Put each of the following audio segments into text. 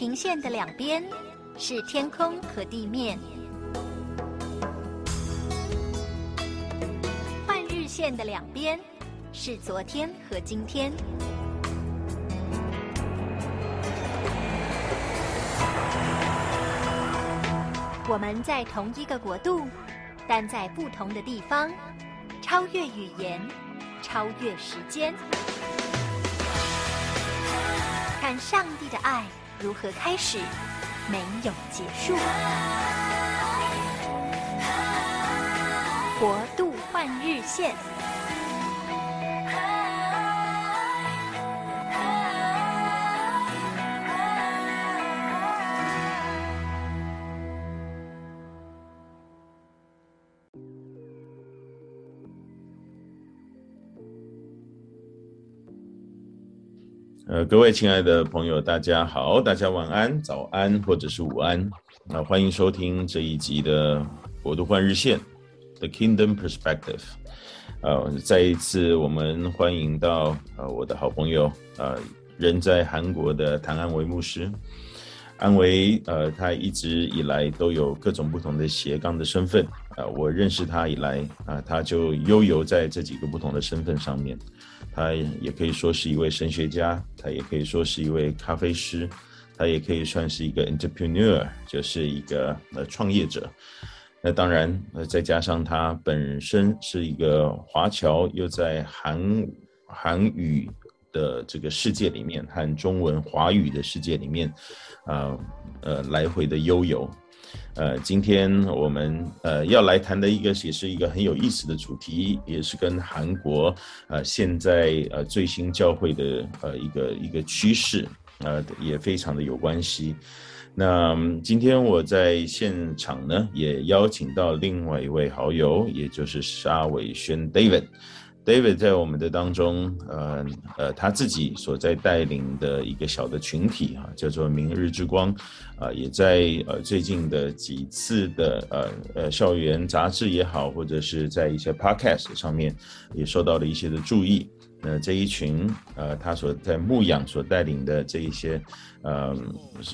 平线的两边是天空和地面，换日线的两边是昨天和今天。我们在同一个国度，但在不同的地方，超越语言，超越时间，看上帝的爱如何开始，没有结束。国度换日线。各位亲爱的朋友，大家好，大家晚安、早安或者是午安。那欢迎收听这一集的《国度换日线》The Kingdom Perspective。呃，再一次我们欢迎到呃我的好朋友呃人在韩国的唐安维牧师。安维呃，他一直以来都有各种不同的斜杠的身份。呃，我认识他以来啊、呃，他就悠游在这几个不同的身份上面。他也可以说是一位神学家，他也可以说是一位咖啡师，他也可以算是一个 entrepreneur，就是一个呃创业者。那当然，呃，再加上他本身是一个华侨，又在韩韩语的这个世界里面和中文华语的世界里面，啊呃，呃来回的悠游。呃，今天我们呃要来谈的一个也是一个很有意思的主题，也是跟韩国呃现在呃最新教会的呃一个一个趋势呃也非常的有关系。那今天我在现场呢，也邀请到另外一位好友，也就是沙伟轩 David。David 在我们的当中，呃呃，他自己所在带领的一个小的群体啊，叫做明日之光，啊、也在呃最近的几次的呃呃校园杂志也好，或者是在一些 Podcast 上面也受到了一些的注意。那这一群呃，他所在牧养所带领的这一些呃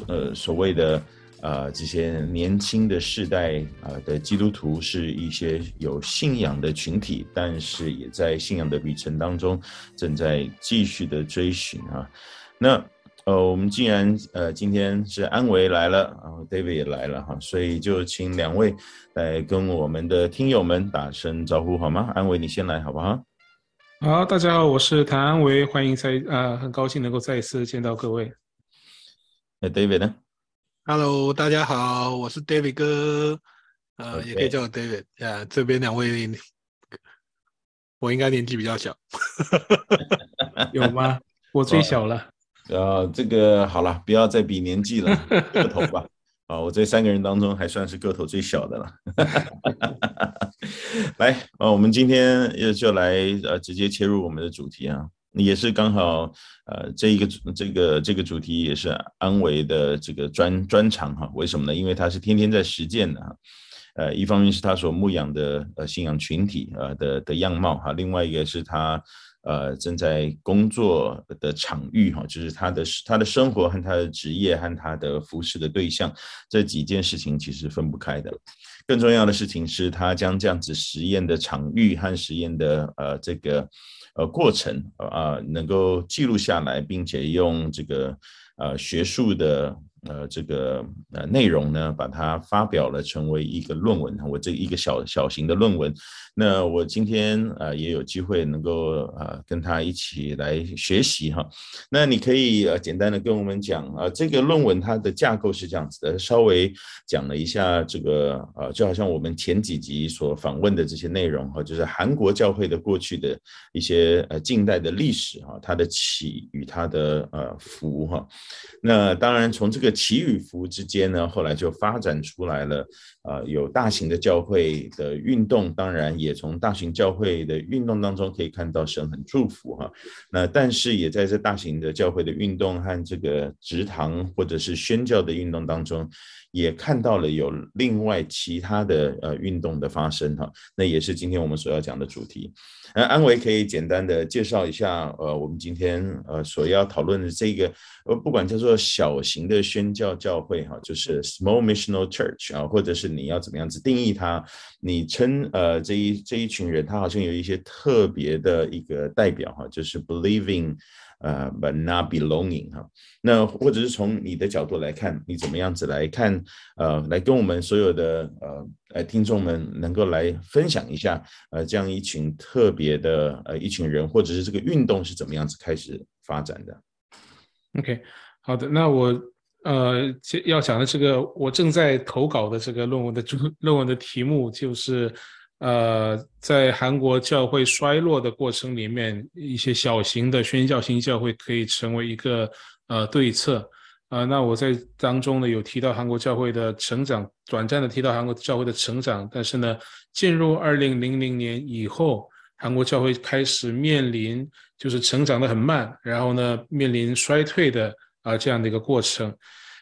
呃所谓的。啊，这些年轻的世代啊的基督徒是一些有信仰的群体，但是也在信仰的旅程当中正在继续的追寻啊。那呃，我们既然呃今天是安维来了，然后 David 也来了哈，所以就请两位来跟我们的听友们打声招呼好吗？安维，你先来好不好？好，大家好，我是谭安维，欢迎再呃，很高兴能够再一次见到各位。那 David 呢？Hello，大家好，我是 David 哥，呃.也可以叫我 David。呃，这边两位，我应该年纪比较小，有吗？我最小了。呃，这个好了，不要再比年纪了，个头吧。啊，我这三个人当中还算是个头最小的了。来，啊，我们今天也就来呃，直接切入我们的主题啊。也是刚好，呃，这一个这个这个主题也是安维的这个专专长哈。为什么呢？因为他是天天在实践的哈。呃，一方面是他所牧养的呃信仰群体啊的的样貌哈，另外一个是他呃正在工作的场域哈，就是他的他的生活和他的职业和他的服侍的对象这几件事情其实分不开的。更重要的事情是他将这样子实验的场域和实验的呃这个。呃，过程啊，能够记录下来，并且用这个呃学术的。呃，这个呃内容呢，把它发表了，成为一个论文。我这一个小小型的论文，那我今天呃也有机会能够呃跟他一起来学习哈。那你可以呃简单的跟我们讲啊，这个论文它的架构是这样子的，稍微讲了一下这个呃，就好像我们前几集所访问的这些内容哈，就是韩国教会的过去的一些呃近代的历史哈，它的起与它的呃伏哈。那当然从这个。起与伏之间呢，后来就发展出来了，呃，有大型的教会的运动，当然也从大型教会的运动当中可以看到神很祝福哈。那但是也在这大型的教会的运动和这个职堂或者是宣教的运动当中。也看到了有另外其他的呃运动的发生哈，那也是今天我们所要讲的主题。那安维可以简单的介绍一下呃，我们今天呃所要讨论的这个呃，不管叫做小型的宣教教会哈，就是 small missional church 啊，或者是你要怎么样子定义它？你称呃这一这一群人，他好像有一些特别的一个代表哈，就是 believing。呃、，but not belonging 哈，那或者是从你的角度来看，你怎么样子来看？呃，来跟我们所有的呃呃听众们能够来分享一下，呃，这样一群特别的呃一群人，或者是这个运动是怎么样子开始发展的？OK，好的，那我呃要讲的这个，我正在投稿的这个论文的主论文的题目就是。呃，在韩国教会衰落的过程里面，一些小型的宣教型教会可以成为一个呃对策。呃，那我在当中呢有提到韩国教会的成长，短暂的提到韩国教会的成长，但是呢，进入二零零零年以后，韩国教会开始面临就是成长的很慢，然后呢面临衰退的啊、这样的一个过程。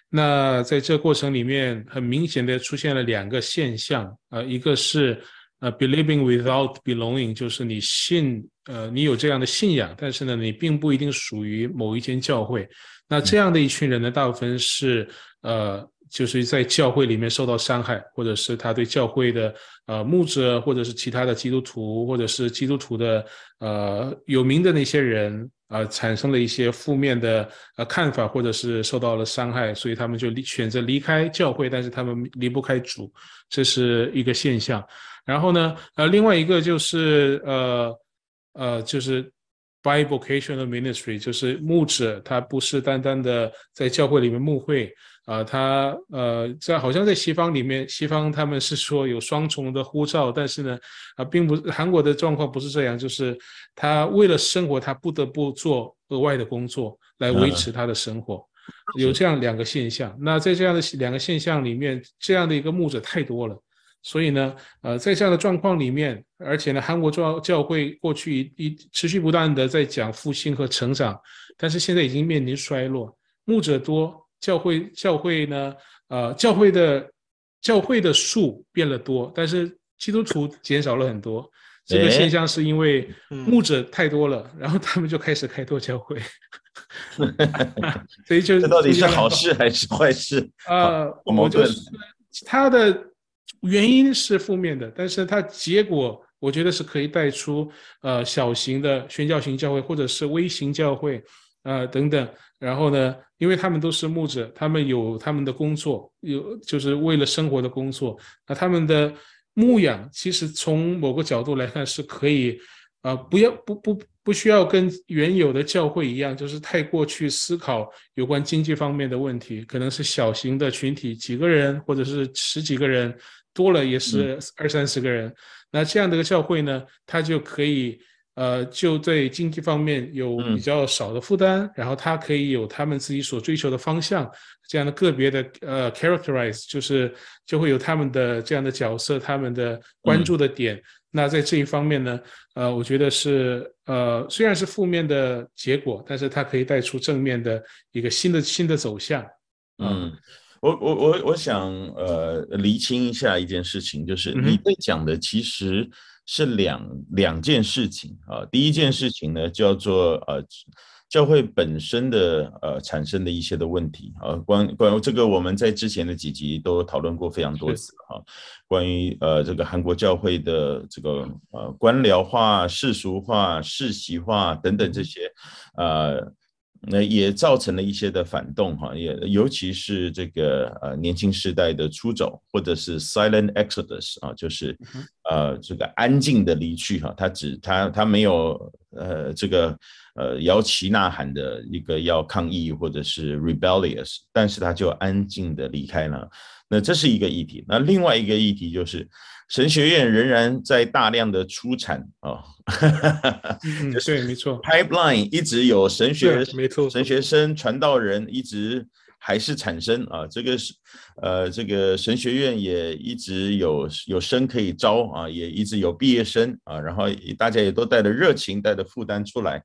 那在这过程里面，很明显的出现了两个现象，呃，一个是。呃，believing without belonging，就是你信，呃，你有这样的信仰，但是呢，你并不一定属于某一间教会。那这样的一群人呢，大部分是呃，就是在教会里面受到伤害，或者是他对教会的呃牧者，或者是其他的基督徒，或者是基督徒的呃有名的那些人，呃，产生了一些负面的呃看法，或者是受到了伤害，所以他们就离选择离开教会，但是他们离不开主，这是一个现象。然后呢，呃，另外一个就是呃，呃，就是 by vocational ministry，就是牧者，他不是单单的在教会里面牧会啊，呃，他呃，在好像在西方里面，西方他们是说有双重的呼召，但是呢，啊，并不，韩国的状况不是这样，就是他为了生活，他不得不做额外的工作来维持他的生活，有这样两个现象。那在这样的两个现象里面，这样的一个牧者太多了。所以呢，呃，在这样的状况里面，而且呢，韩国教教会过去一,一持续不断的在讲复兴和成长，但是现在已经面临衰落，牧者多，教会教会呢，呃，教会的教会的数变了多，但是基督徒减少了很多。这个现象是因为牧者太多了，然后他们就开始开拓教会，所以就这到底是好事还是坏事？呃，我就是他的。原因是负面的，但是它结果我觉得是可以带出呃小型的宣教型教会或者是微型教会，呃等等。然后呢，因为他们都是牧者，他们有他们的工作，有就是为了生活的工作。那他们的牧养其实从某个角度来看是可以，呃不要不不不需要跟原有的教会一样，就是太过去思考有关经济方面的问题，可能是小型的群体，几个人或者是十几个人。多了也是二三十个人，嗯，那这样的一个教会呢，他就可以，呃，就对经济方面有比较少的负担，嗯，然后他可以有他们自己所追求的方向，这样的个别的呃 characterize，就是就会有他们的这样的角色，他们的关注的点。嗯，那在这一方面呢，呃，我觉得是呃虽然是负面的结果，但是它可以带出正面的一个新的新的走向。嗯。我我我我想呃厘清一下一件事情，就是你在讲的其实是两、嗯、两件事情啊。第一件事情呢叫做呃教会本身的呃产生的一些的问题啊，关关于这个我们在之前的几集都讨论过非常多次哈、啊。关于呃这个韩国教会的这个呃官僚化、世俗化、世袭化等等这些呃。那也造成了一些的反动哈，也尤其是这个呃年轻时代的出走，或者是 silent exodus 啊，就是呃这个安静的离去哈，他只他他没有呃这个呃摇旗呐喊的一个要抗议或者是 rebellious，但是他就安静的离开了。那这是一个议题。那另外一个议题就是。神学院仍然在大量的出产啊，嗯，对，没错，pipeline 一直有神学，没错，神学生传道人一直还是产生啊，这个是呃，这个神学院也一直有有生可以招啊，也一直有毕业生啊，然后大家也都带着热情，带着负担出来。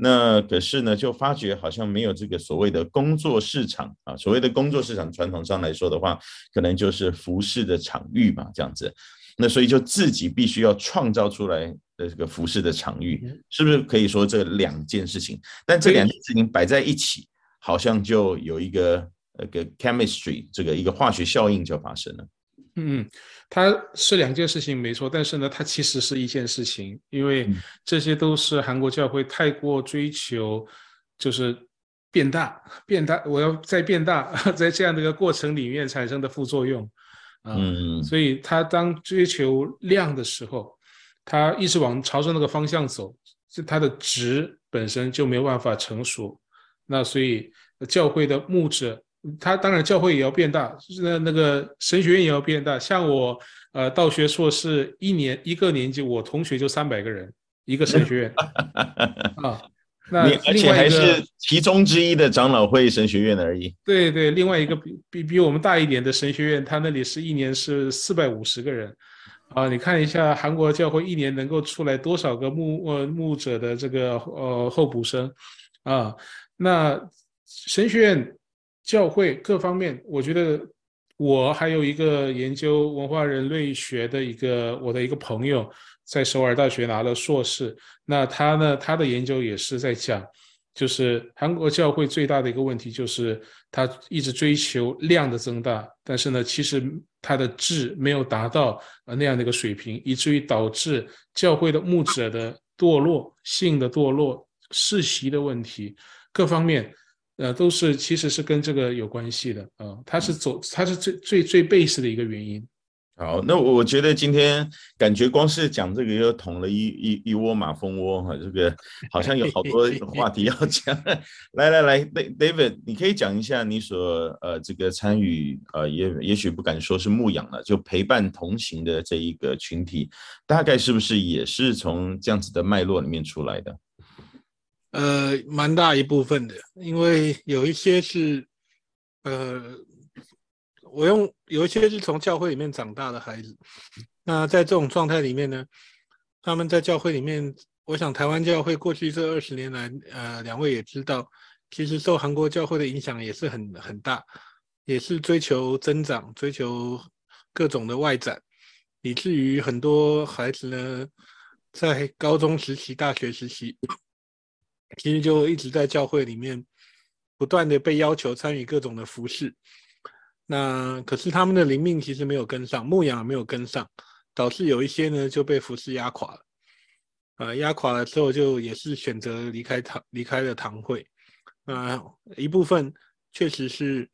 那可是呢，就发觉好像没有这个所谓的工作市场啊，所谓的工作市场，传统上来说的话，可能就是服饰的场域嘛，这样子。那所以就自己必须要创造出来的这个服饰的场域，是不是可以说这两件事情？但这两件事情摆在一起，好像就有一个那个 chemistry 这个一个化学效应就发生了。嗯，它是两件事情没错，但是呢，它其实是一件事情，因为这些都是韩国教会太过追求，就是变大变大，我要再变大，在这样的一个过程里面产生的副作用。啊、嗯，所以他当追求量的时候，他一直往朝着那个方向走，就他的值本身就没有办法成熟。那所以教会的牧者，他当然教会也要变大，那那个神学院也要变大。像我呃道学硕士一年一个年级，我同学就三百个人一个神学院 啊。那而且还是其中之一的长老会神学院而已。对对，另外一个比比比我们大一点的神学院，他那里是一年是四百五十个人，啊，你看一下韩国教会一年能够出来多少个牧呃牧者的这个呃候补生，啊，那神学院教会各方面，我觉得我还有一个研究文化人类学的一个我的一个朋友。在首尔大学拿了硕士，那他呢？他的研究也是在讲，就是韩国教会最大的一个问题就是他一直追求量的增大，但是呢，其实他的质没有达到呃那样的一个水平，以至于导致教会的牧者的堕落、性的堕落、世袭的问题，各方面呃都是其实是跟这个有关系的啊、呃，他是走，他是最最最 base 的一个原因。好，那我我觉得今天感觉光是讲这个又捅了一一一窝马蜂窝哈，这个好像有好多 话题要讲。来来来，David，你可以讲一下你所呃这个参与呃也也许不敢说是牧养了，就陪伴同行的这一个群体，大概是不是也是从这样子的脉络里面出来的？呃，蛮大一部分的，因为有一些是呃。我用有一些是从教会里面长大的孩子，那在这种状态里面呢，他们在教会里面，我想台湾教会过去这二十年来，呃，两位也知道，其实受韩国教会的影响也是很很大，也是追求增长，追求各种的外展，以至于很多孩子呢，在高中时期、大学时期，其实就一直在教会里面不断的被要求参与各种的服事。那可是他们的灵命其实没有跟上，牧养也没有跟上，导致有一些呢就被服事压垮了，呃，压垮了之后就也是选择离开堂，离开了堂会，啊、呃，一部分确实是，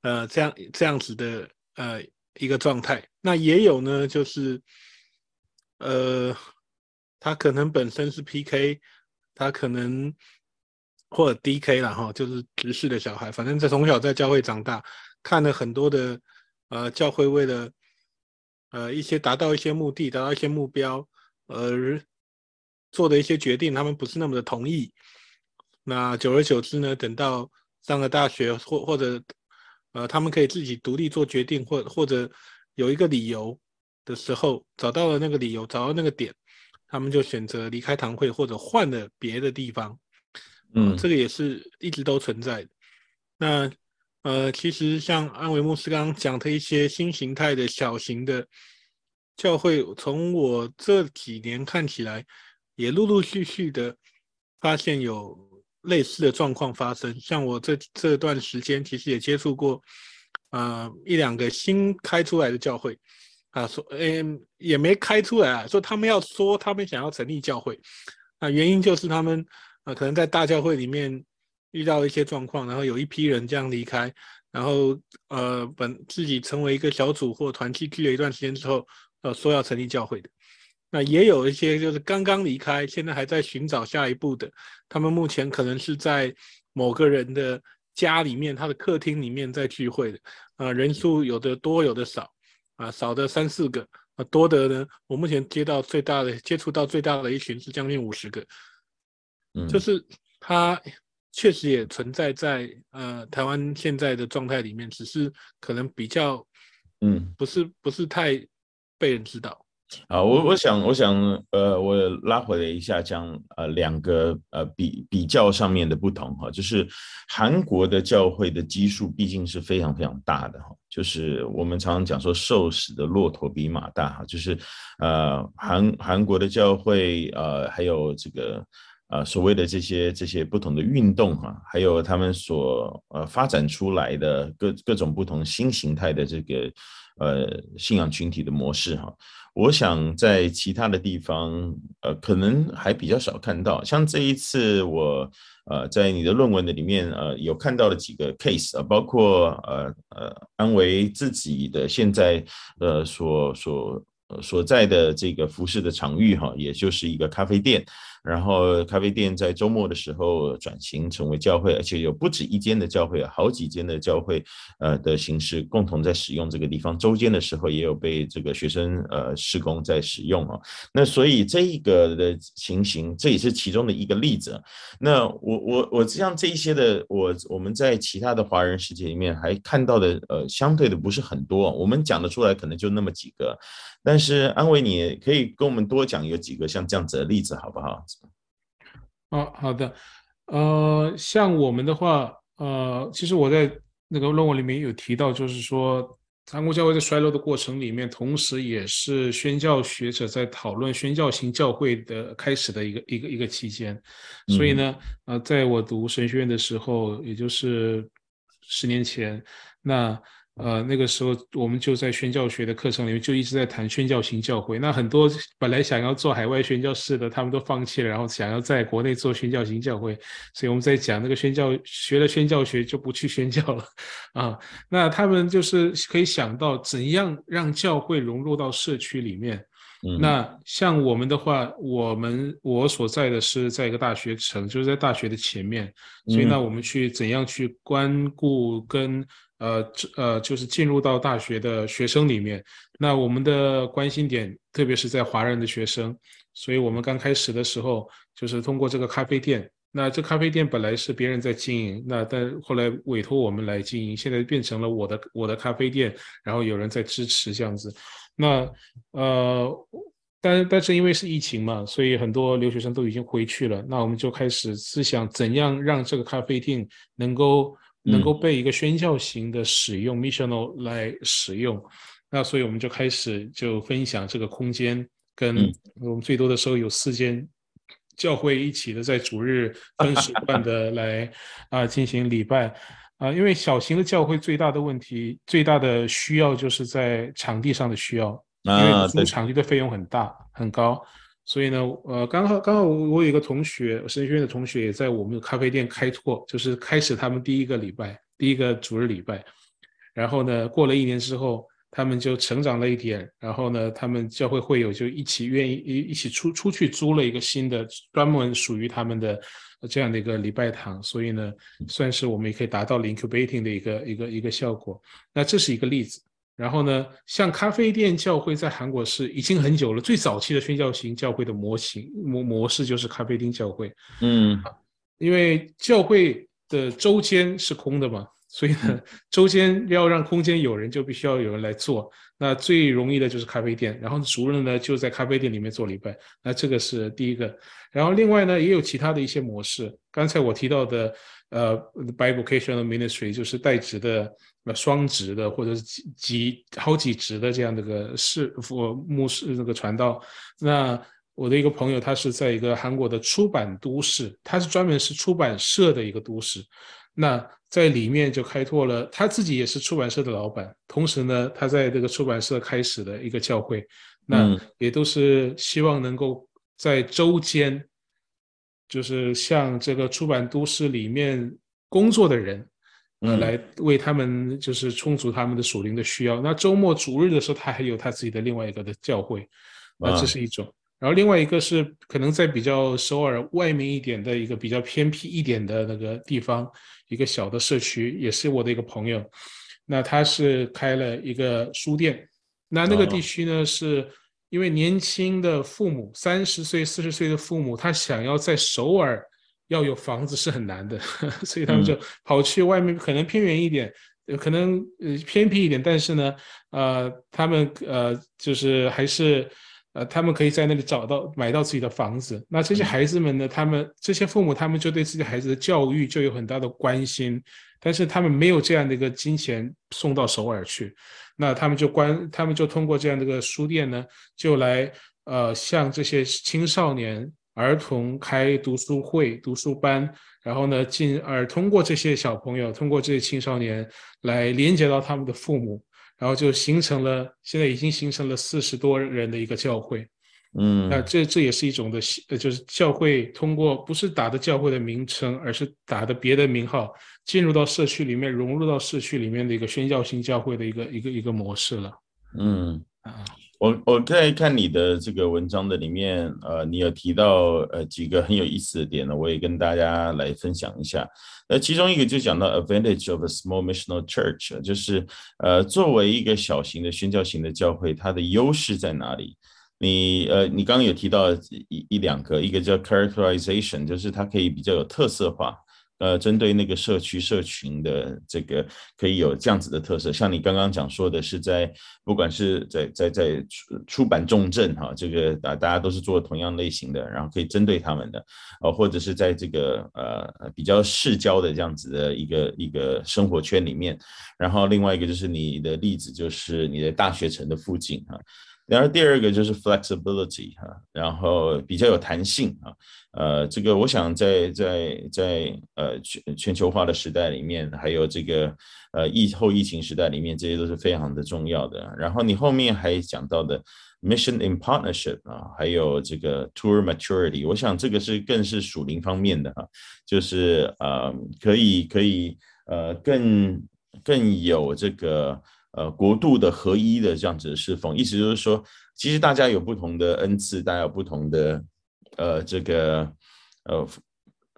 呃，这样这样子的呃一个状态。那也有呢，就是，呃，他可能本身是 PK，他可能或者 DK 了哈，就是执事的小孩，反正在从小在教会长大。看了很多的，呃，教会为了，呃，一些达到一些目的，达到一些目标而做的一些决定，他们不是那么的同意。那久而久之呢，等到上了大学或或者，呃，他们可以自己独立做决定，或或者有一个理由的时候，找到了那个理由，找到那个点，他们就选择离开堂会或者换了别的地方。嗯，这个也是一直都存在的。那。呃，其实像安维牧师刚刚讲的一些新形态的小型的教会，从我这几年看起来，也陆陆续续的发现有类似的状况发生。像我这这段时间，其实也接触过，呃，一两个新开出来的教会，啊，说，嗯，也没开出来啊，说他们要说他们想要成立教会，啊，原因就是他们，呃，可能在大教会里面。遇到一些状况，然后有一批人这样离开，然后呃，本自己成为一个小组或团契聚了一段时间之后，呃，说要成立教会的，那也有一些就是刚刚离开，现在还在寻找下一步的，他们目前可能是在某个人的家里面，他的客厅里面在聚会的，呃，人数有的多，有的少，啊、呃，少的三四个，啊，多的呢，我目前接到最大的接触到最大的一群是将近五十个，嗯，就是他。确实也存在在呃台湾现在的状态里面，只是可能比较嗯不是不是太被人知道。啊，我我想我想呃我拉回来一下讲呃两个呃比比较上面的不同哈，就是韩国的教会的基数毕竟是非常非常大的哈，就是我们常常讲说瘦死的骆驼比马大哈，就是呃韩韩国的教会呃还有这个。呃所谓的这些这些不同的运动哈、还有他们所呃发展出来的各各种不同新形态的这个呃信仰群体的模式哈、我想在其他的地方呃可能还比较少看到，像这一次我。呃，在你的论文的里面，呃，有看到了几个 case 啊，包括呃呃，安维自己的现在呃所所所在的这个服饰的场域哈，也就是一个咖啡店。然后咖啡店在周末的时候转型成为教会，而且有不止一间的教会，好几间的教会，呃的形式共同在使用这个地方。周间的时候也有被这个学生呃施工在使用啊。那所以这一个的情形，这也是其中的一个例子。那我我我像这一些的，我我们在其他的华人世界里面还看到的，呃，相对的不是很多。我们讲得出来可能就那么几个，但是安维，你可以跟我们多讲有几个像这样子的例子，好不好？哦，好的，呃，像我们的话，呃，其实我在那个论文里面有提到，就是说，韩国教会在衰落的过程里面，同时也是宣教学者在讨论宣教型教会的开始的一个一个一个期间，所以呢，呃，在我读神学院的时候，也就是十年前，那。呃，那个时候我们就在宣教学的课程里面就一直在谈宣教型教会。那很多本来想要做海外宣教士的，他们都放弃了，然后想要在国内做宣教型教会。所以我们在讲那个宣教，学了宣教学就不去宣教了啊。那他们就是可以想到怎样让教会融入到社区里面。嗯。那像我们的话，我们我所在的是在一个大学城，就是在大学的前面，所以呢，我们去怎样去关顾跟。呃，这呃，就是进入到大学的学生里面，那我们的关心点，特别是在华人的学生，所以我们刚开始的时候，就是通过这个咖啡店。那这咖啡店本来是别人在经营，那但后来委托我们来经营，现在变成了我的我的咖啡店，然后有人在支持这样子。那呃，但但是因为是疫情嘛，所以很多留学生都已经回去了。那我们就开始思想怎样让这个咖啡店能够。能够被一个宣教型的使用、嗯、missional 来使用，那所以我们就开始就分享这个空间，跟我们最多的时候有四间教会一起的在主日分时段的来啊、呃、进行礼拜。啊、呃，因为小型的教会最大的问题、最大的需要就是在场地上的需要，因为租场地的费用很大很高。所以呢，呃，刚好刚好我我有一个同学，神学院的同学也在我们的咖啡店开拓，就是开始他们第一个礼拜，第一个主日礼拜。然后呢，过了一年之后，他们就成长了一点。然后呢，他们教会会友就一起愿意一一起出出去租了一个新的专门属于他们的这样的一个礼拜堂。所以呢，算是我们也可以达到 incubating 的一个一个一个效果。那这是一个例子。然后呢，像咖啡店教会在韩国是已经很久了，最早期的宣教型教会的模型模模式就是咖啡厅教会。嗯，因为教会的周间是空的嘛，所以呢，周间要让空间有人，就必须要有人来做。那最容易的就是咖啡店，然后熟人呢就在咖啡店里面做礼拜。那这个是第一个。然后另外呢，也有其他的一些模式。刚才我提到的，呃，bivocational ministry 就是代职的。双职的，或者是几几好几职的这样的个师傅、牧师那个传道。那我的一个朋友，他是在一个韩国的出版都市，他是专门是出版社的一个都市。那在里面就开拓了，他自己也是出版社的老板，同时呢，他在这个出版社开始的一个教会，那也都是希望能够在周间，就是像这个出版都市里面工作的人。呃，来为他们就是充足他们的属灵的需要。那周末主日的时候，他还有他自己的另外一个的教会，啊，这是一种。然后另外一个是可能在比较首尔外面一点的一个比较偏僻一点的那个地方，一个小的社区，也是我的一个朋友。那他是开了一个书店。那那个地区呢，是因为年轻的父母，三十岁、四十岁的父母，他想要在首尔。要有房子是很难的，所以他们就跑去外面，可能偏远一点，嗯、可能呃偏僻一点，但是呢，呃，他们呃就是还是呃他们可以在那里找到买到自己的房子。那这些孩子们呢，他们这些父母他们就对自己孩子的教育就有很大的关心，但是他们没有这样的一个金钱送到首尔去，那他们就关，他们就通过这样的一个书店呢，就来呃向这些青少年。儿童开读书会、读书班，然后呢，进而通过这些小朋友，通过这些青少年来连接到他们的父母，然后就形成了，现在已经形成了四十多人的一个教会。嗯，那这这也是一种的，呃，就是教会通过不是打的教会的名称，而是打的别的名号，进入到社区里面，融入到社区里面的一个宣教性教会的一个一个一个模式了。嗯啊，我我在看你的这个文章的里面，呃，你有提到呃几个很有意思的点呢，我也跟大家来分享一下。呃，其中一个就讲到 advantage of a small missional church，就是呃作为一个小型的宣教型的教会，它的优势在哪里？你呃，你刚刚有提到一一两个，一个叫 characterization，就是它可以比较有特色化，呃，针对那个社区社群的这个可以有这样子的特色。像你刚刚讲说的是在，不管是在在在出出版重镇哈，这个大大家都是做同样类型的，然后可以针对他们的，呃，或者是在这个呃比较市郊的这样子的一个一个生活圈里面，然后另外一个就是你的例子就是你的大学城的附近哈。然后第二个就是 flexibility 哈，然后比较有弹性啊，呃，这个我想在在在呃全全球化的时代里面，还有这个呃疫后疫情时代里面，这些都是非常的重要的。然后你后面还讲到的 mission in partnership 啊，还有这个 tour maturity，我想这个是更是属灵方面的哈，就是呃可以可以呃更更有这个。呃，国度的合一的这样子的侍奉，意思就是说，其实大家有不同的恩赐，大家有不同的呃这个呃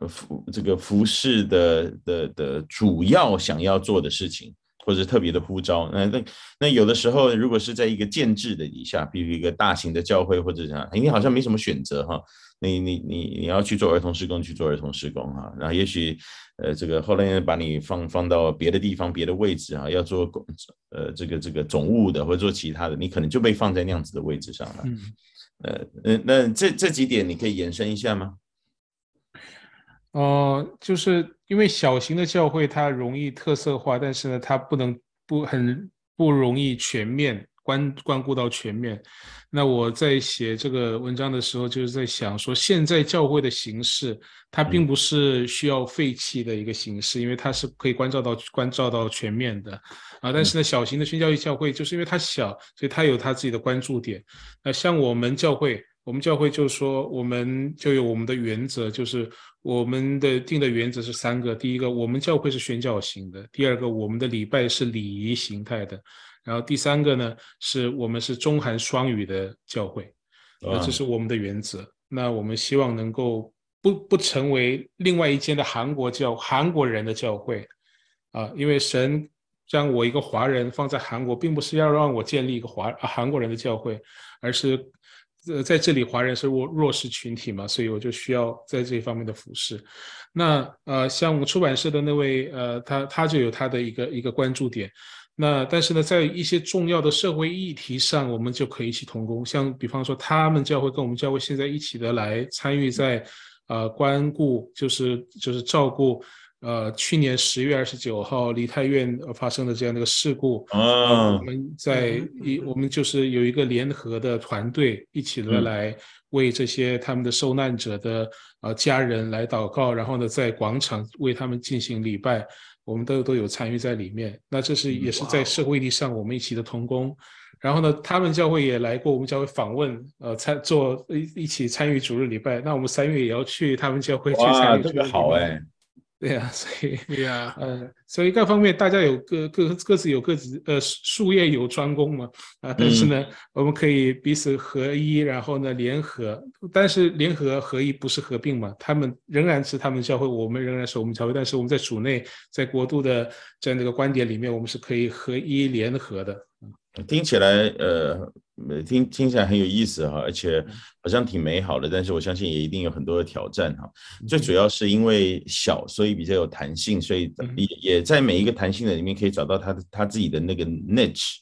服这个服侍的的的主要想要做的事情，或者特别的呼召。那那那有的时候，如果是在一个建制的底下，比如一个大型的教会或者这样，你好像没什么选择哈。你你你你要去做儿童施工，去做儿童施工哈，然后也许，呃，这个后来把你放放到别的地方、别的位置啊，要做呃这个这个总务的或者做其他的，你可能就被放在那样子的位置上了。嗯，呃，那那这这几点你可以延伸一下吗？哦、呃，就是因为小型的教会它容易特色化，但是呢，它不能不很不容易全面。关关顾到全面，那我在写这个文章的时候，就是在想说，现在教会的形式，它并不是需要废弃的一个形式，因为它是可以关照到关照到全面的啊。但是呢，小型的宣教教会，就是因为它小，所以它有它自己的关注点。那像我们教会，我们教会就是说，我们就有我们的原则，就是我们的定的原则是三个：第一个，我们教会是宣教型的；第二个，我们的礼拜是礼仪形态的。然后第三个呢，是我们是中韩双语的教会，那这是我们的原则。那我们希望能够不不成为另外一间的韩国教韩国人的教会，啊，因为神将我一个华人放在韩国，并不是要让我建立一个华韩国人的教会，而是呃在这里华人是弱弱势群体嘛，所以我就需要在这一方面的服饰。那呃，像我们出版社的那位呃，他他就有他的一个一个关注点。那但是呢，在一些重要的社会议题上，我们就可以一起同工。像比方说，他们教会跟我们教会现在一起的来参与在，呃，关顾就是就是照顾，呃，去年十月二十九号梨泰院发生的这样的一个事故。啊，我们在一我们就是有一个联合的团队一起的来为这些他们的受难者的呃家人来祷告，然后呢，在广场为他们进行礼拜。我们都都有参与在里面，那这是也是在社会意义上我们一起的同工。然后呢，他们教会也来过我们教会访问，呃，参做一一起参与主日礼拜。那我们三月也要去他们教会去参与主日礼拜。好哎。对呀、啊，所以 对呀，呃，所以各方面大家有各各各自有各自呃术业有专攻嘛啊，但是呢，嗯、我们可以彼此合一，然后呢联合，但是联合合一不是合并嘛，他们仍然是他们教会，我们仍然是我们教会，但是我们在主内，在国度的这样的一个观点里面，我们是可以合一联合的。听起来呃。听听起来很有意思哈，而且好像挺美好的，但是我相信也一定有很多的挑战哈。最主要是因为小，所以比较有弹性，所以也也在每一个弹性的里面可以找到他的他自己的那个 niche，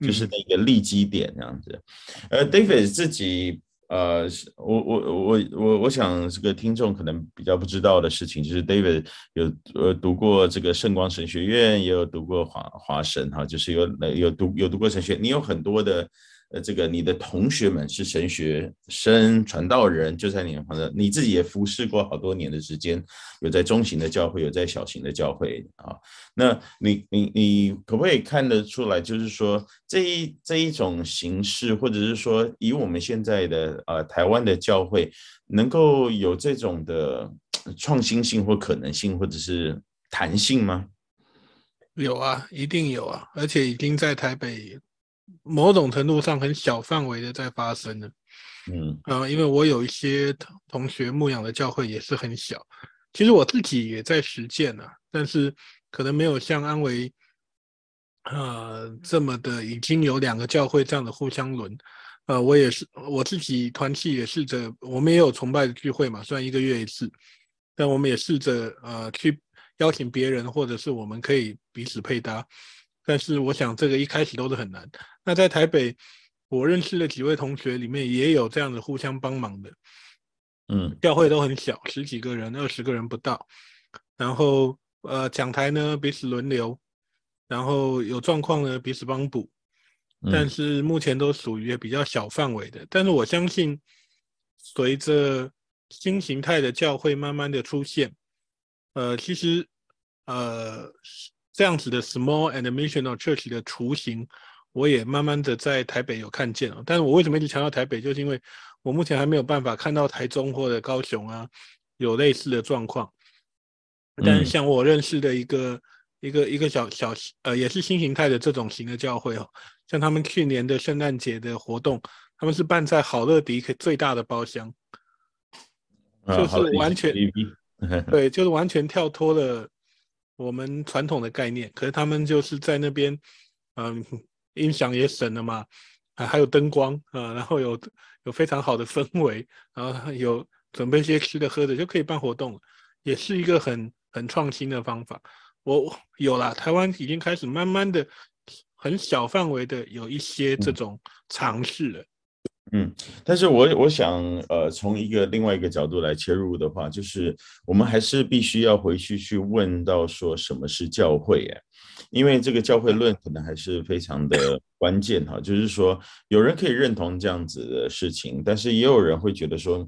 就是那个利基点这样子。呃，David 自己呃，我我我我我想这个听众可能比较不知道的事情，就是 David 有呃读过这个圣光神学院，也有读过华华神哈，就是有有读有读过神学，你有很多的。呃，这个你的同学们是神学生、传道人，就在你旁边，你自己也服侍过好多年的时间，有在中型的教会，有在小型的教会啊。那你你你可不可以看得出来，就是说这一这一种形式，或者是说以我们现在的呃台湾的教会，能够有这种的创新性或可能性，或者是弹性吗？有啊，一定有啊，而且已经在台北。某种程度上很小范围的在发生了，嗯，啊，因为我有一些同同学牧养的教会也是很小，其实我自己也在实践啊，但是可能没有像安维，呃，这么的已经有两个教会这样的互相轮，呃，我也是我自己团契也试着，我们也有崇拜的聚会嘛，虽然一个月一次，但我们也试着呃去邀请别人，或者是我们可以彼此配搭。但是我想这个一开始都是很难。那在台北，我认识的几位同学里面也有这样的互相帮忙的，嗯，教会都很小，十几个人、二十个人不到。然后呃，讲台呢彼此轮流，然后有状况呢彼此帮补。但是目前都属于比较小范围的。但是我相信，随着新形态的教会慢慢的出现，呃，其实呃。这样子的 small and missional church 的雏形，我也慢慢的在台北有看见了。但是我为什么一直强调台北，就是因为我目前还没有办法看到台中或者高雄啊有类似的状况。但是像我认识的一个、嗯、一个一个小小呃也是新形态的这种型的教会哦，像他们去年的圣诞节的活动，他们是办在好乐迪最大的包厢，就是完全对，就是完全跳脱了。我们传统的概念，可是他们就是在那边，嗯，音响也省了嘛，啊，还有灯光啊，然后有有非常好的氛围，然后有准备一些吃的喝的，就可以办活动了，也是一个很很创新的方法。我有了，台湾已经开始慢慢的很小范围的有一些这种尝试了。嗯，但是我我想，呃，从一个另外一个角度来切入的话，就是我们还是必须要回去去问到说什么是教会哎，因为这个教会论可能还是非常的 关键哈，就是说有人可以认同这样子的事情，但是也有人会觉得说。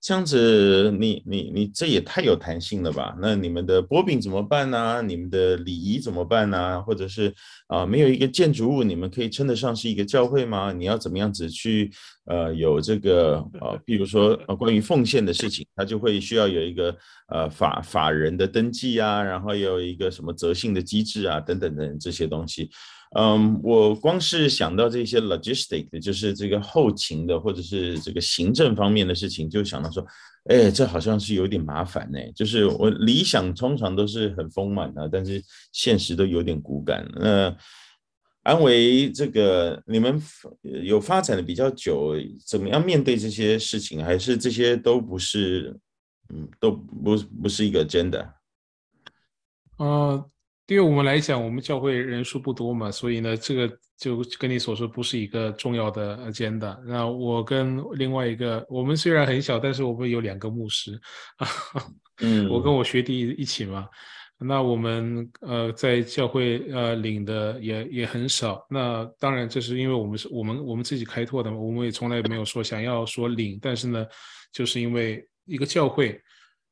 这样子你，你你这也太有弹性了吧？那你们的擘饼怎么办呢、你们的礼仪怎么办呢、或者是啊，没有一个建筑物，你们可以称得上是一个教会吗？你要怎么样子去呃有这个啊？比如说呃关于奉献的事情，它就会需要有一个呃法法人的登记啊，然后有一个什么责信的机制啊，等等等这些东西。嗯，我光是想到这些 logistic 的，就是这个后勤的，或者是这个行政方面的事情，就想到说，哎，这好像是有点麻烦呢。就是我理想通常都是很丰满的，但是现实都有点骨感。那安维，这个你们有发展的比较久，怎么样面对这些事情？还是这些都不是，嗯，都不不是一个 agenda？呃。对于我们来讲，我们教会人数不多嘛，所以呢，这个就跟你所说不是一个重要的 agenda。那我跟另外一个，我们虽然很小，但是我们有两个牧师，嗯，我跟我学弟一起嘛。那我们呃在教会呃领的也也很少。那当然这是因为我们是我们我们自己开拓的嘛，我们也从来没有说想要说领，但是呢，就是因为一个教会，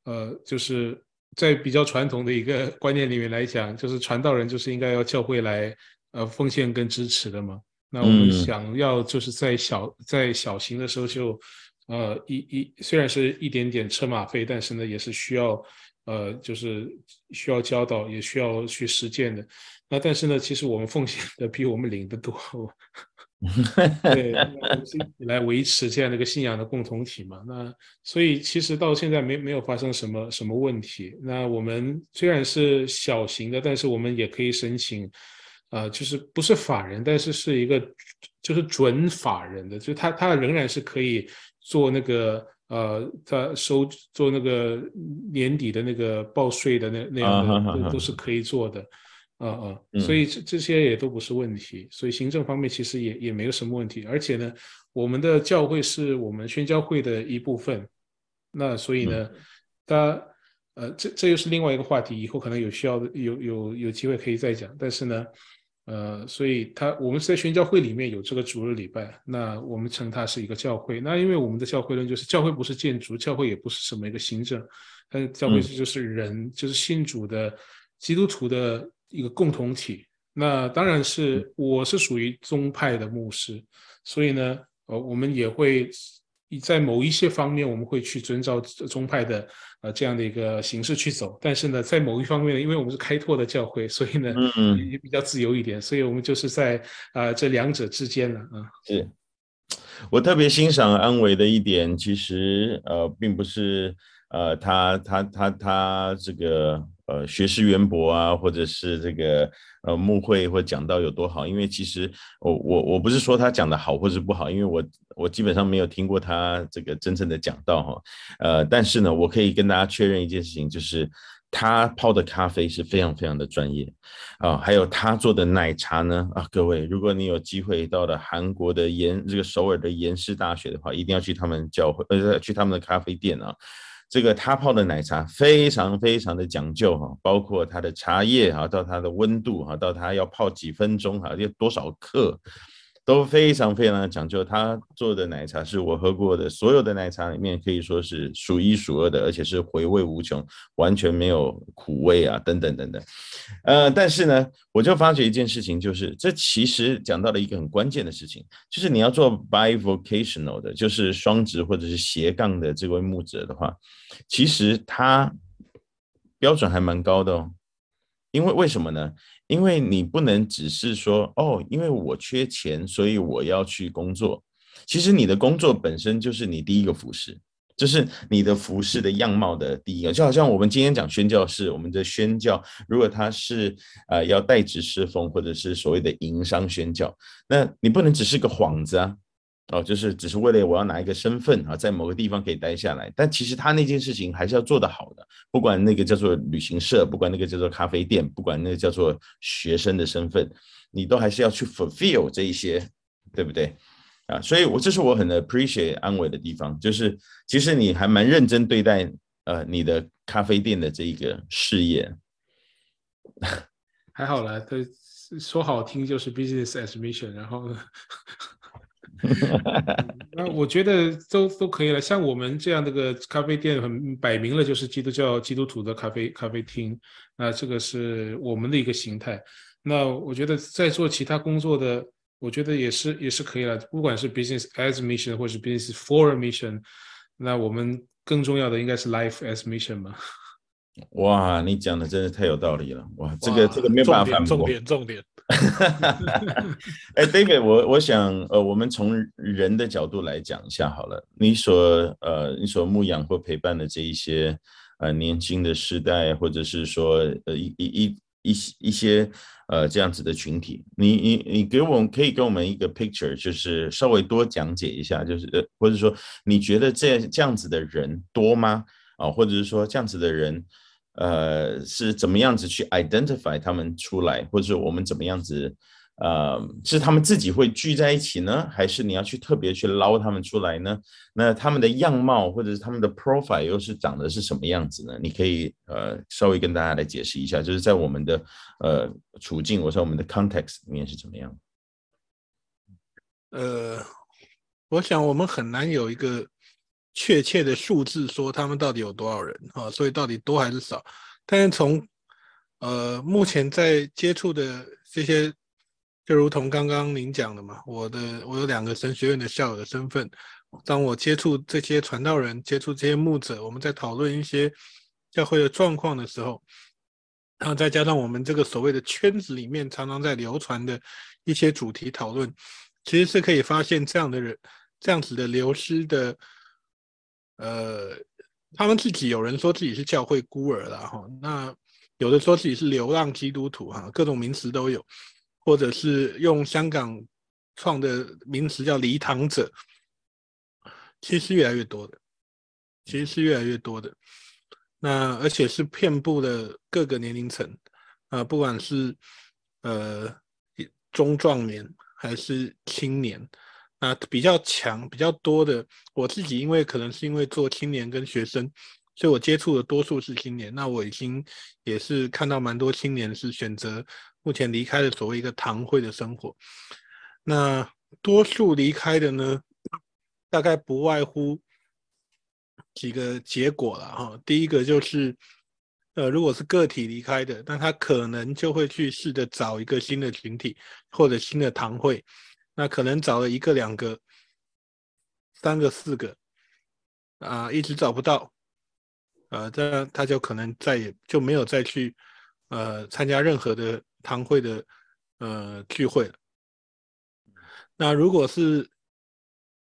呃，就是。在比较传统的一个观念里面来讲，就是传道人就是应该要教会来呃奉献跟支持的嘛。那我们想要就是在小在小型的时候就呃一一虽然是一点点车马费，但是呢也是需要呃就是需要教导，也需要去实践的。那但是呢，其实我们奉献的比我们领的多。对，来维持这样的一个信仰的共同体嘛。那所以其实到现在没没有发生什么什么问题。那我们虽然是小型的，但是我们也可以申请，呃，就是不是法人，但是是一个就是准法人的，就他他仍然是可以做那个呃，他收做那个年底的那个报税的那那样的都都是可以做的。啊啊，所以这这些也都不是问题，所以行政方面其实也也没有什么问题，而且呢，我们的教会是我们宣教会的一部分，那所以呢，他呃这这又是另外一个话题，以后可能有需要的有有有机会可以再讲，但是呢，呃，所以他我们是在宣教会里面有这个主日礼拜，那我们称它是一个教会。那因为我们的教会论就是教会不是建筑，教会也不是什么一个行政，但教会就是人，嗯、就是信主的基督徒的一个共同体。那当然是我是属于宗派的牧师，所以呢，呃，我们也会。在某一些方面，我们会去遵照宗派的呃这样的一个形式去走，但是呢，在某一方面呢，因为我们是开拓的教会，所以呢，嗯，也比较自由一点，所以我们就是在啊、呃、这两者之间了啊。是，我特别欣赏安伟的一点，其实呃，并不是呃他他他他这个呃学识渊博啊，或者是这个。呃，牧会或讲道有多好？因为其实我我我不是说他讲的好或是不好，因为我我基本上没有听过他这个真正的讲道哈。呃，但是呢，我可以跟大家确认一件事情，就是他泡的咖啡是非常非常的专业啊，还有他做的奶茶呢啊，各位，如果你有机会到了韩国的延这个首尔的延世大学的话，一定要去他们教会呃去他们的咖啡店啊。这个他泡的奶茶非常非常的讲究哈，包括它的茶叶哈，到它的温度哈，到它要泡几分钟哈，要多少克。都非常非常的讲究，他做的奶茶是我喝过的所有的奶茶里面可以说是数一数二的，而且是回味无穷，完全没有苦味啊，等等等等。呃，但是呢，我就发觉一件事情，就是这其实讲到了一个很关键的事情，就是你要做 bivocational 的，就是双职或者是斜杠的这位牧者的话，其实他标准还蛮高的哦，因为为什么呢？因为你不能只是说哦，因为我缺钱，所以我要去工作。其实你的工作本身就是你第一个服饰，就是你的服饰的样貌的第一个。就好像我们今天讲宣教是，我们的宣教，如果他是呃要代职侍奉，或者是所谓的营商宣教，那你不能只是个幌子啊。哦，就是只是为了我要拿一个身份啊，在某个地方可以待下来，但其实他那件事情还是要做得好的，不管那个叫做旅行社，不管那个叫做咖啡店，不管那个叫做学生的身份，你都还是要去 fulfill 这一些，对不对？啊，所以我这是我很 appreciate 安伟的地方，就是其实你还蛮认真对待呃你的咖啡店的这一个事业，还好啦，他说好听就是 business as mission，然后。那我觉得都都可以了。像我们这样的个咖啡店，很摆明了就是基督教基督徒的咖啡咖啡厅。那这个是我们的一个形态。那我觉得在做其他工作的，我觉得也是也是可以了。不管是 business as mission 或是 business for mission，那我们更重要的应该是 life as mission 吧。哇，你讲的真是太有道理了。哇，这个这个没有办法反驳。重点重点。哎，David，我我想，呃，我们从人的角度来讲一下好了。你所呃，你所牧养或陪伴的这一些呃年轻的世代，或者是说呃一一一一一些呃这样子的群体，你你你给我们可以给我们一个 picture，就是稍微多讲解一下，就是呃，或者说你觉得这这样子的人多吗？啊，或者是说这样子的人。呃，是怎么样子去 identify 他们出来，或者说我们怎么样子，呃，是他们自己会聚在一起呢，还是你要去特别去捞他们出来呢？那他们的样貌或者是他们的 profile 又是长得是什么样子呢？你可以呃稍微跟大家来解释一下，就是在我们的呃处境，我说我们的 context 里面是怎么样？呃，我想我们很难有一个。确切的数字说他们到底有多少人啊？所以到底多还是少？但是从呃目前在接触的这些，就如同刚刚您讲的嘛，我的我有两个神学院的校友的身份。当我接触这些传道人，接触这些牧者，我们在讨论一些教会的状况的时候，然后再加上我们这个所谓的圈子里面常常在流传的一些主题讨论，其实是可以发现这样的人，这样子的流失的。呃，他们自己有人说自己是教会孤儿了哈，那有的说自己是流浪基督徒哈，各种名词都有，或者是用香港创的名词叫离堂者，其实越来越多的，其实是越来越多的，那而且是遍布的各个年龄层，啊、呃，不管是呃中壮年还是青年。那比较强、比较多的，我自己因为可能是因为做青年跟学生，所以我接触的多数是青年。那我已经也是看到蛮多青年是选择目前离开了所谓一个堂会的生活。那多数离开的呢，大概不外乎几个结果了哈。第一个就是，呃，如果是个体离开的，那他可能就会去试着找一个新的群体或者新的堂会。那可能找了一个、两个、三个、四个，啊，一直找不到，呃，这样他就可能再也就没有再去，呃，参加任何的堂会的，呃，聚会了。那如果是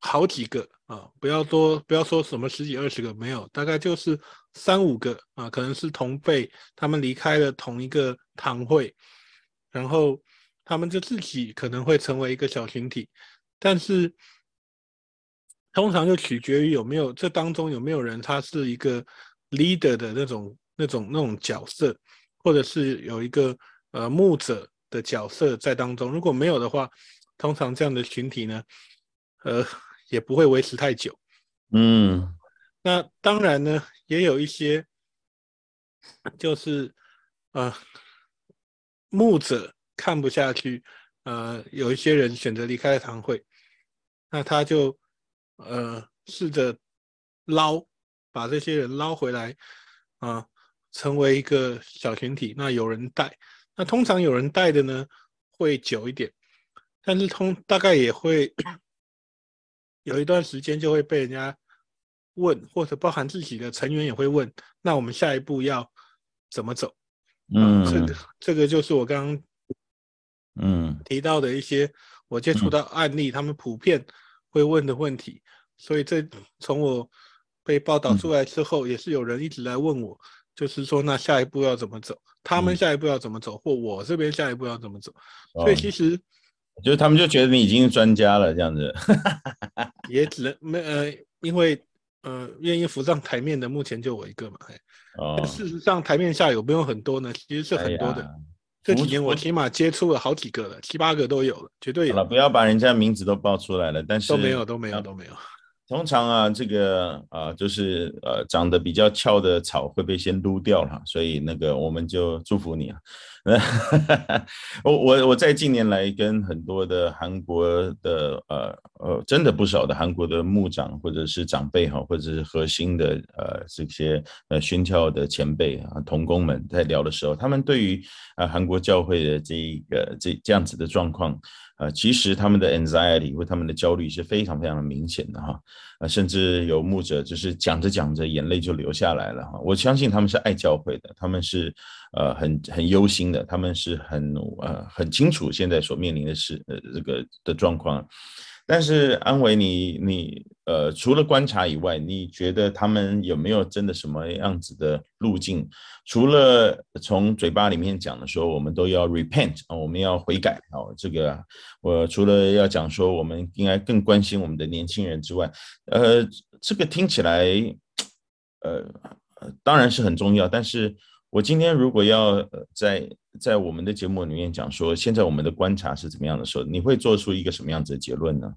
好几个啊，不要多，不要说什么十几二十个，没有，大概就是三五个啊，可能是同辈，他们离开了同一个堂会，然后。他们就自己可能会成为一个小群体，但是通常就取决于有没有这当中有没有人他是一个 leader 的那种那种那种角色，或者是有一个呃牧者的角色在当中。如果没有的话，通常这样的群体呢，呃也不会维持太久。嗯，那当然呢，也有一些就是呃牧者。看不下去，呃，有一些人选择离开了堂会，那他就呃试着捞，把这些人捞回来，啊、呃，成为一个小群体。那有人带，那通常有人带的呢会久一点，但是通大概也会有一段时间就会被人家问，或者包含自己的成员也会问，那我们下一步要怎么走？嗯，这个这个就是我刚刚。嗯，提到的一些我接触到案例，嗯、他们普遍会问的问题，所以这从我被报道出来之后，嗯、也是有人一直来问我，就是说那下一步要怎么走？他们下一步要怎么走？嗯、或我这边下一步要怎么走？哦、所以其实就是他们就觉得你已经是专家了，这样子，也只能没呃，因为呃，愿意浮上台面的目前就我一个嘛，哦，事实上台面下有没有很多呢？其实是很多的。哎这几年我起码接触了好几个了，七八个都有了，绝对有。好了，不要把人家名字都报出来了，但是都没有，都没有，都没有。通常啊，这个啊、呃，就是呃，长得比较翘的草会被先撸掉了，所以那个我们就祝福你啊。我我我在近年来跟很多的韩国的呃呃，真的不少的韩国的牧长或者是长辈哈，或者是核心的呃这些呃宣教的前辈啊同工们在聊的时候，他们对于啊韩国教会的这一个这这样子的状况。呃，其实他们的 anxiety 或他们的焦虑是非常非常的明显的哈，呃，甚至有牧者就是讲着讲着眼泪就流下来了哈。我相信他们是爱教会的，他们是呃很很忧心的，他们是很呃很清楚现在所面临的是呃这个的状况。但是安伟，你你呃，除了观察以外，你觉得他们有没有真的什么样子的路径？除了从嘴巴里面讲的说，我们都要 repent 啊，我们要悔改啊，这个我除了要讲说，我们应该更关心我们的年轻人之外，呃，这个听起来，呃，当然是很重要，但是。我今天如果要在在我们的节目里面讲说，现在我们的观察是怎么样的时候，你会做出一个什么样子的结论呢？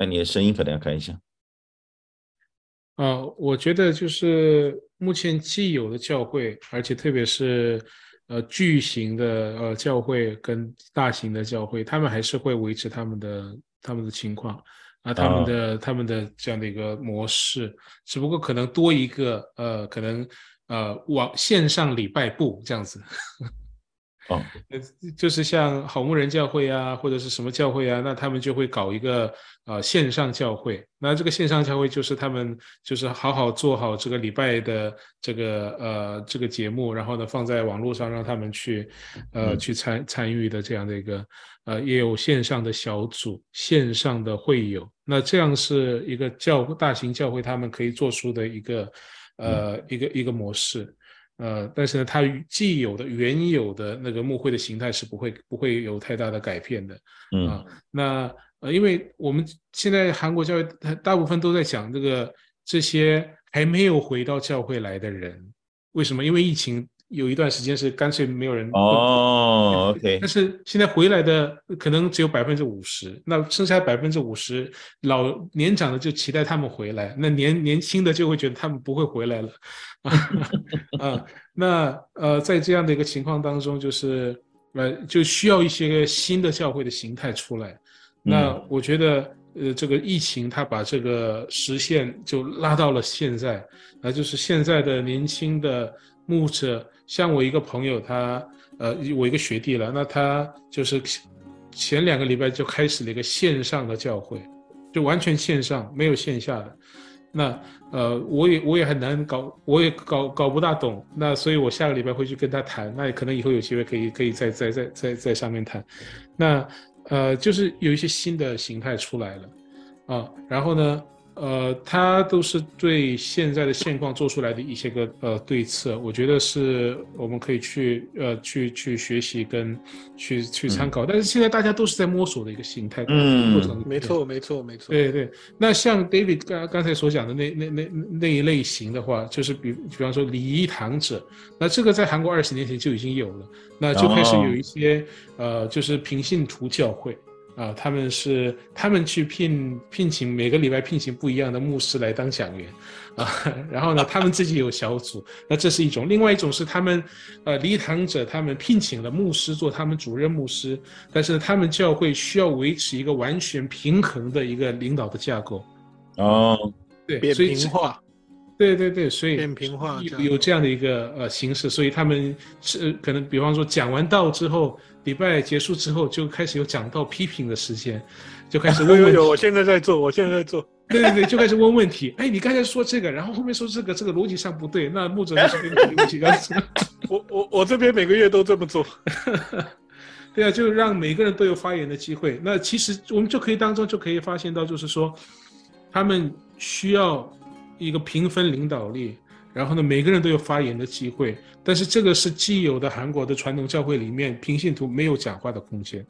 那你的声音可能要开一下。啊，我觉得就是目前既有的教会，而且特别是呃巨型的呃教会跟大型的教会，他们还是会维持他们的他们的情况。啊，他们的、oh. 他们的这样的一个模式，只不过可能多一个呃，可能呃网线上礼拜部这样子。哦，那，就是像好牧人教会啊，或者是什么教会啊，那他们就会搞一个呃线上教会。那这个线上教会就是他们就是好好做好这个礼拜的这个呃这个节目，然后呢放在网络上让他们去呃去参参与的这样的一个呃也有线上的小组、线上的会友。那这样是一个教大型教会他们可以做出的一个呃一个一个模式。呃，但是呢，它既有的原有的那个牧会的形态是不会不会有太大的改变的，嗯、啊，那呃，因为我们现在韩国教育大部分都在讲这个这些还没有回到教会来的人，为什么？因为疫情有一段时间是干脆没有人哦，OK。但是现在回来的可能只有百分之五十，那剩下百分之五十老年长的就期待他们回来，那年年轻的就会觉得他们不会回来了 啊。那呃，在这样的一个情况当中，就是呃，就需要一些个新的教会的形态出来。那我觉得。呃，这个疫情它把这个时限就拉到了现在，那就是现在的年轻的牧者，像我一个朋友，他呃，我一个学弟了，那他就是前两个礼拜就开始了一个线上的教会，就完全线上，没有线下的。那呃，我也我也很难搞，我也搞搞不大懂。那所以我下个礼拜会去跟他谈，那可能以后有机会可以可以再再再再在上面谈。那。呃，就是有一些新的形态出来了，啊，然后呢，呃，它都是对现在的现况做出来的一些个呃对策，我觉得是我们可以去呃去去学习跟去去参考。嗯、但是现在大家都是在摸索的一个形态，嗯，没错没错没错，对对。那像 David 刚刚才所讲的那那那那一类型的话，就是比比方说礼仪堂者，那这个在韩国二十年前就已经有了，那就开始有一些、哦、呃，就是平信徒教会。啊，他们是他们去聘聘请每个礼拜聘请不一样的牧师来当讲员，啊，然后呢，他们自己有小组，那这是一种；另外一种是他们，呃，离堂者他们聘请了牧师做他们主任牧师，但是他们教会需要维持一个完全平衡的一个领导的架构。哦，对，扁平化，对对对，所以扁平化有有这样的一个呃形式，所以他们是可能比方说讲完道之后。礼拜结束之后，就开始有讲道批评的时间，就开始 问问题。有有有，我现在在做，我现在在做。对对对，就开始问问题。哎，你刚才说这个，然后后面说这个，这个逻辑上不对。那牧者就是对不起，我我我这边每个月都这么做。对啊，就让每个人都有发言的机会。那其实我们就可以当中就可以发现到，就是说，他们需要一个平分领导力。然后呢，每个人都有发言的机会，但是这个是既有的韩国的传统教会里面平信徒没有讲话的空间。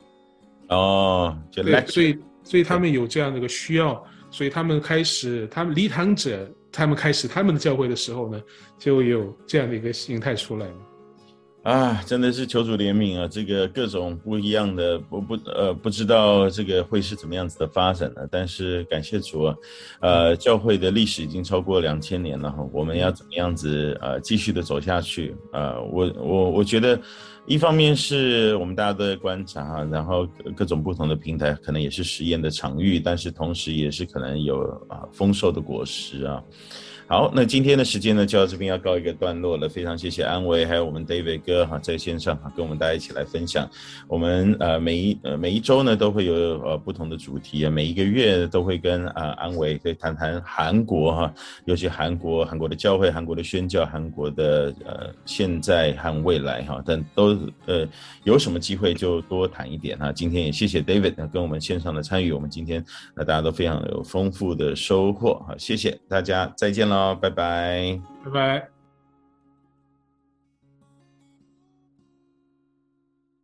哦，对，所以所以他们有这样的一个需要，所以他们开始，他们离堂者，他们开始他们的教会的时候呢，就有这样的一个形态出来了。啊，真的是求主怜悯啊！这个各种不一样的，不不呃，不知道这个会是怎么样子的发展呢？但是感谢主啊，呃，教会的历史已经超过两千年了哈，我们要怎么样子呃继续的走下去？呃，我我我觉得，一方面是我们大家都在观察，然后各种不同的平台可能也是实验的场域，但是同时也是可能有啊丰收的果实啊。好，那今天的时间呢，就到这边要告一个段落了。非常谢谢安维，还有我们 David 哥哈，在线上哈，跟我们大家一起来分享。我们呃每一呃每一周呢，都会有呃不同的主题，每一个月都会跟啊、呃、安维可以谈谈韩国哈，尤其韩国韩国的教会、韩国的宣教、韩国的呃现在和未来哈，但都呃有什么机会就多谈一点哈。今天也谢谢 David 跟我们线上的参与，我们今天呃大家都非常有丰富的收获哈，谢谢大家，再见了。好，拜拜，拜拜。